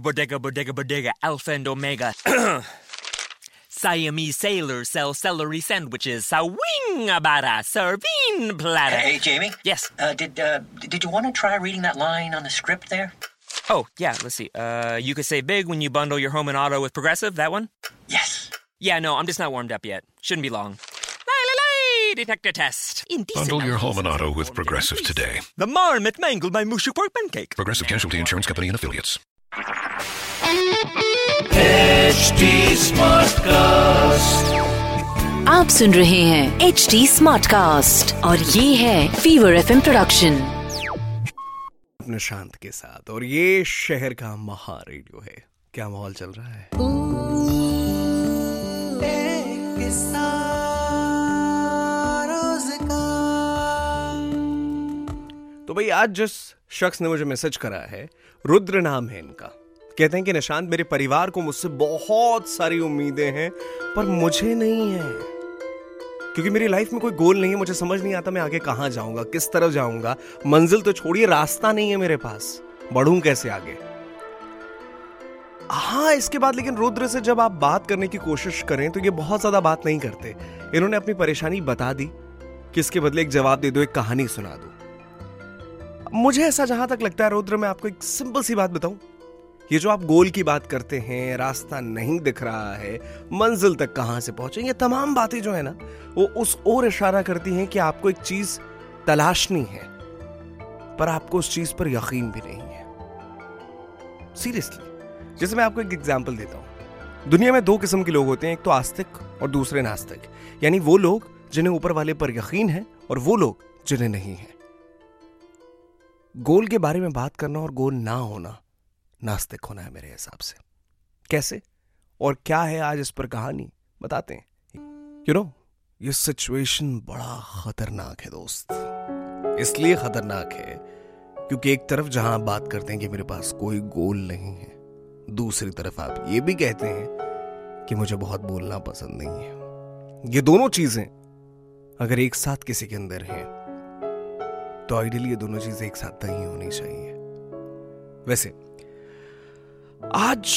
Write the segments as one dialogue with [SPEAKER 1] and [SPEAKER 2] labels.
[SPEAKER 1] bodega, bodega, bodega, alpha and omega. Siamese sailors sell celery sandwiches. Sawing abada, serving platter.
[SPEAKER 2] Hey, Jamie.
[SPEAKER 1] Yes.
[SPEAKER 2] Uh, did uh, did you want to try reading that line on the script there?
[SPEAKER 1] Oh, yeah, let's see. Uh, you could save big when you bundle your home and auto with Progressive, that one?
[SPEAKER 2] Yes.
[SPEAKER 1] Yeah, no, I'm just not warmed up yet. Shouldn't be long. Lay, detector test. Indecent
[SPEAKER 3] Bundle your home and auto with Progressive today.
[SPEAKER 1] The marmot mangled my mushu pork pancake.
[SPEAKER 3] Progressive Casualty Insurance Company and Affiliates.
[SPEAKER 4] आप सुन रहे हैं H D smart cast और ये है fever F production
[SPEAKER 5] Nishant के साथ और ये शहर का महा रेडियो है। क्या माहौल चल रहा है? तो भाई, आज जिस शख्स ने मुझे मैसेज करा है, रुद्र नाम है इनका। कहते हैं कि, निशांत, मेरे परिवार को मुझसे बहुत सारी उम्मीदें हैं, पर मुझे नहीं है। क्योंकि मेरी लाइफ में कोई गोल नहीं है, मुझे समझ नहीं आता मैं आगे कहाँ जाऊँगा, किस तरफ़ जाऊँगा। मंजिल तो छोड़िए, रास्ता नहीं है मेरे पास। बढ़ूं कैसे आगे? हाँ इसके बाद लेकिन रुद्र से जब आप बात करने की कोशिश करें तो ये बहुत ज़्यादा बात नहीं करते। इन्होंने अपनी परेशानी बता दी कि इसके बदले एक जवाब दे दो, एक कहानी सुना दो। मुझे ऐसा जहाँ तक लगता है, रुद्र, मैं आपको एक सिंपल सी बात बताऊँ। ये जो आप गोल की बात करते हैं, रास्ता नहीं दिख रहा है, मंजिल तक कहाँ से पहुँचे, ये तमाम बातें जो है ना, वो उस ओर इशारा करती हैं कि आपको एक चीज़ तलाशनी है, पर आपको उस चीज़ पर यकीन भी नहीं है। सीरियसली जैसे मैं आपको एक एग्ज़ाम्पल देता हूँ। दुनिया में दो किस्म के लोग होते हैं, एक तो आस्तिक और दूसरे नास्तिक। यानी वो लोग जिन्हें ऊपर वाले पर यकीन है, और वो लोग जिन्हें नहीं है। गोल के बारे में बात करना और गोल ना होना नास्तिक होना है मेरे हिसाब से। कैसे? और क्या है आज इस पर कहानी? बताते हैं। यू नो ये सिचुएशन बड़ा खतरनाक है दोस्त। इसलिए खतरनाक है क्योंकि एक तरफ़ जहाँ आप बात करते हैं कि मेरे पास कोई गोल नहीं है, दूसरी तरफ़ आप ये भी कहते हैं कि मुझे बहुत बोलना पसंद नहीं है। ये दोनों चीज़ें अगर एक साथ किसी के अंदर हैं तो आइडियली ये दोनों चीज़ें एक साथ नहीं होनी चाहिए। वैसे, आज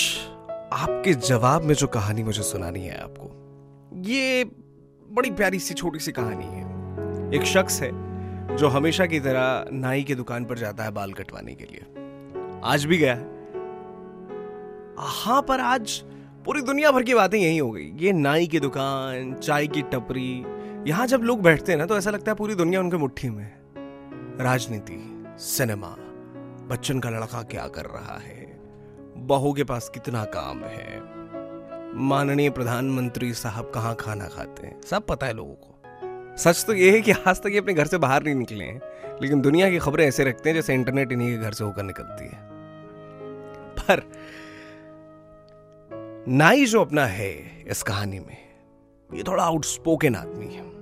[SPEAKER 5] आपके जवाब में जो कहानी मुझे सुनानी है आपको, ये बड़ी प्यारी सी, छोटी सी कहानी है। एक शख्स है जो हमेशा की तरह नाई की दुकान पर जाता है बाल कटवाने के लिए। आज भी गया है। हाँ पर आज पूरी दुनिया भर की बातें यही हो गई। ये नाई की दुकान, चाय की टपरी, यहाँ जब लोग बैठते हैं ना तो ऐसा लगता है पूरी दुनिया उनके मुट्ठी में है। राजनीति, सिनेमा, बच्चन का लड़का क्या कर रहा है? बहू के पास कितना काम है? माननीय प्रधानमंत्री साहब कहाँ खाना खाते हैं? सब पता है लोगों को। सच तो ये है कि आज तक ये अपने घर से बाहर नहीं निकले हैं, लेकिन दुनिया की खबरें ऐसे रखते हैं जैसे इंटरनेट इन्हीं के घर से होकर निकलती है। पर नाई जो अपना है इस कहानी में, ये थोड़ा आउटस्पोकन आदमी है।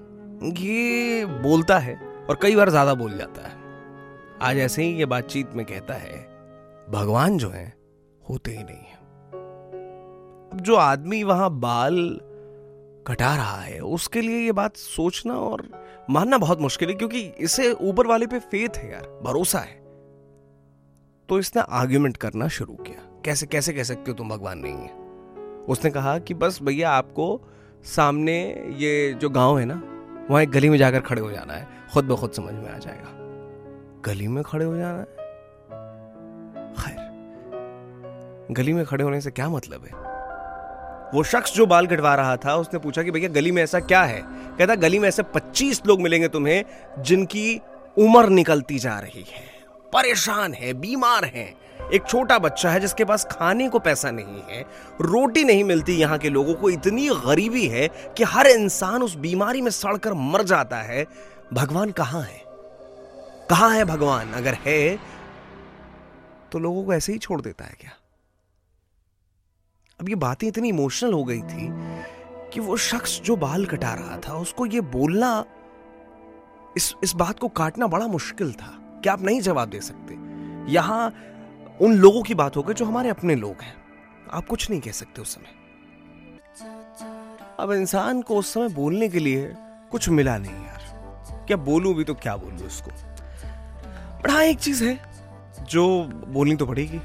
[SPEAKER 5] ये बोलता है और कई बार ज़्यादा बोल जाता है। आज ऐसे ही ये बातचीत में कहता है, भगवान जो है, होते ही नहीं है। अब जो आदमी वहाँ बाल कटा रहा है, उसके लिए ये बात सोचना और मानना बहुत मुश्किल है, क्योंकि इसे ऊपर वाले पे फेथ है यार, भरोसा है। तो इसने आर्ग्यूमेंट करना शुरू किया। कैसे कैसे कह सकते हो तुम भगवान नहीं है? उसने कहा कि बस भैया, आपको सामने ये जो गाँव है ना वहाँ एक गली में जाकर खड़े हो जाना है। खुद ब खुद समझ में आ जाएगा। गली में खड़े हो जाना है? खैर, गली में खड़े होने से क्या मतलब है? वो शख्स जो बाल कटवा रहा था, उसने पूछा कि भैया, गली में ऐसा क्या है? कहता, गली में ऐसे 25 लोग मिलेंगे तुम्हें, जिनकी उम्र निकलती जा रही है। परेशान है, बीमार है। एक छोटा बच्चा है जिसके पास खाने को पैसा नहीं है, रोटी नहीं मिलती यहाँ के लोगों को, इतनी गरीबी है कि हर इंसान उस बीमारी में सड़कर मर जाता है। भगवान कहाँ है? कहाँ है भगवान? अगर है तो लोगों को ऐसे ही छोड़ देता है क्या? अब ये बातें इतनी इमोशनल हो गई थी कि वो शख्स जो बाल कटा रहा था, उसको ये बोलना, इस इस बात को काटना बड़ा मुश्किल था। क्या आप नहीं जवाब दे सकते? यहाँ उन लोगों की बात हो गई जो हमारे अपने लोग हैं। आप कुछ नहीं कह सकते उस समय। अब इंसान को उस समय बोलने के लिए कुछ मिला नहीं यार। क्या बोलूँ भी तो क्या बोलूँ इसको पर हाँ एक चीज़ है, जो बोलनी तो पड़ेगी।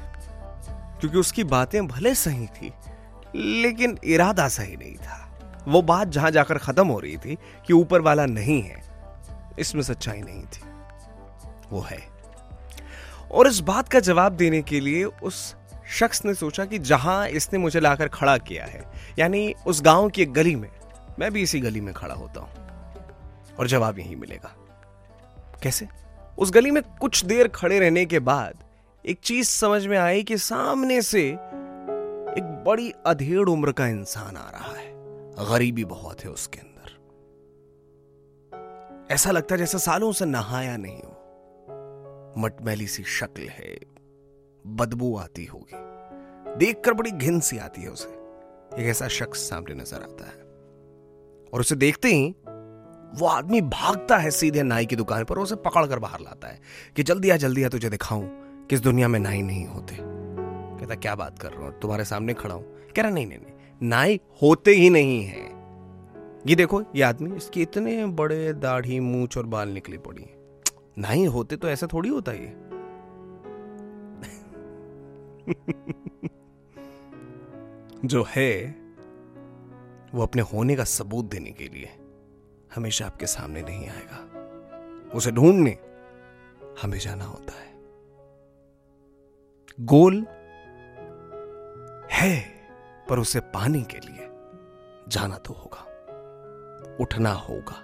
[SPEAKER 5] क्योंकि उसकी बातें भले सही थी, लेकिन इरादा सही नहीं था। वो बात जहाँ जाकर खत्म हो रही थी कि ऊपर वाला नहीं है, इसमें सच्चाई नहीं थी। वो है। और इस बात का जवाब देने के लिए उस शख्स ने सोचा कि जहाँ इसने मुझे लाकर खड़ा किया है, यानी उस गाँव की एक गली में, मैं भी इसी गली में खड़ा होता हूँ। और जवाब यही मिलेगा। कैसे? उस गली में कुछ देर खड़े रहने के बाद एक चीज़ समझ में आई कि सामने से एक बड़ी अधेड़ उम्र का इंसान आ रहा है। गरीबी बहुत है उसके अंदर। ऐसा लगता है जैसे सालों से नहाया नहीं हो। मटमैली सी शक्ल है। बदबू आती होगी। देखकर बड़ी घिन सी आती है उसे। एक ऐसा शख्स सामने नज़र आता है। और उसे देखते ही वो आदमी भागता है सीधे नाई की दुकान पर उसे पकड़कर बाहर लाता है कि जल्दी आ जल्दी आ, तुझे दिखाऊँ कि इस दुनिया में नाई नहीं होते। कहता, क्या बात कर रहा हूँ? तुम्हारे सामने खड़ा हूँ? कह रहा, नहीं नहीं नहीं, नाई होते ही नहीं है। ये देखो, ये आदमी, इसके इतने बड़े दाढ़ी, मूछ और बाल निकली पड़ी नाई होते तो ऐसा थोड़ी होता ये। जो है, वो अपने होने का सबूत देने के लिए हमेशा आपके सामने नहीं आएगा। उसे ढूँढने हमें जाना होता है। गोल है, पर उसे पाने के लिए जाना तो होगा, उठना होगा,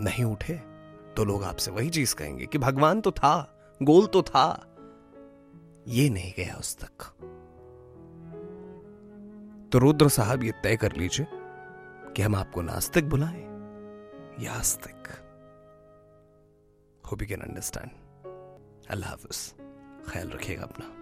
[SPEAKER 5] नहीं उठे। तो लोग आपसे वही चीज़ कहेंगे कि भगवान तो था, गोल तो था। ये नहीं गया उस तक। तो रुद्र साहब ये तय कर लीजिए कि हम आपको नास्तिक बुलाएँ या आस्तिक। होप यू कैन अंडरस्टैंड अल्लाह हाफिज। ख्याल रखिएगा अपना।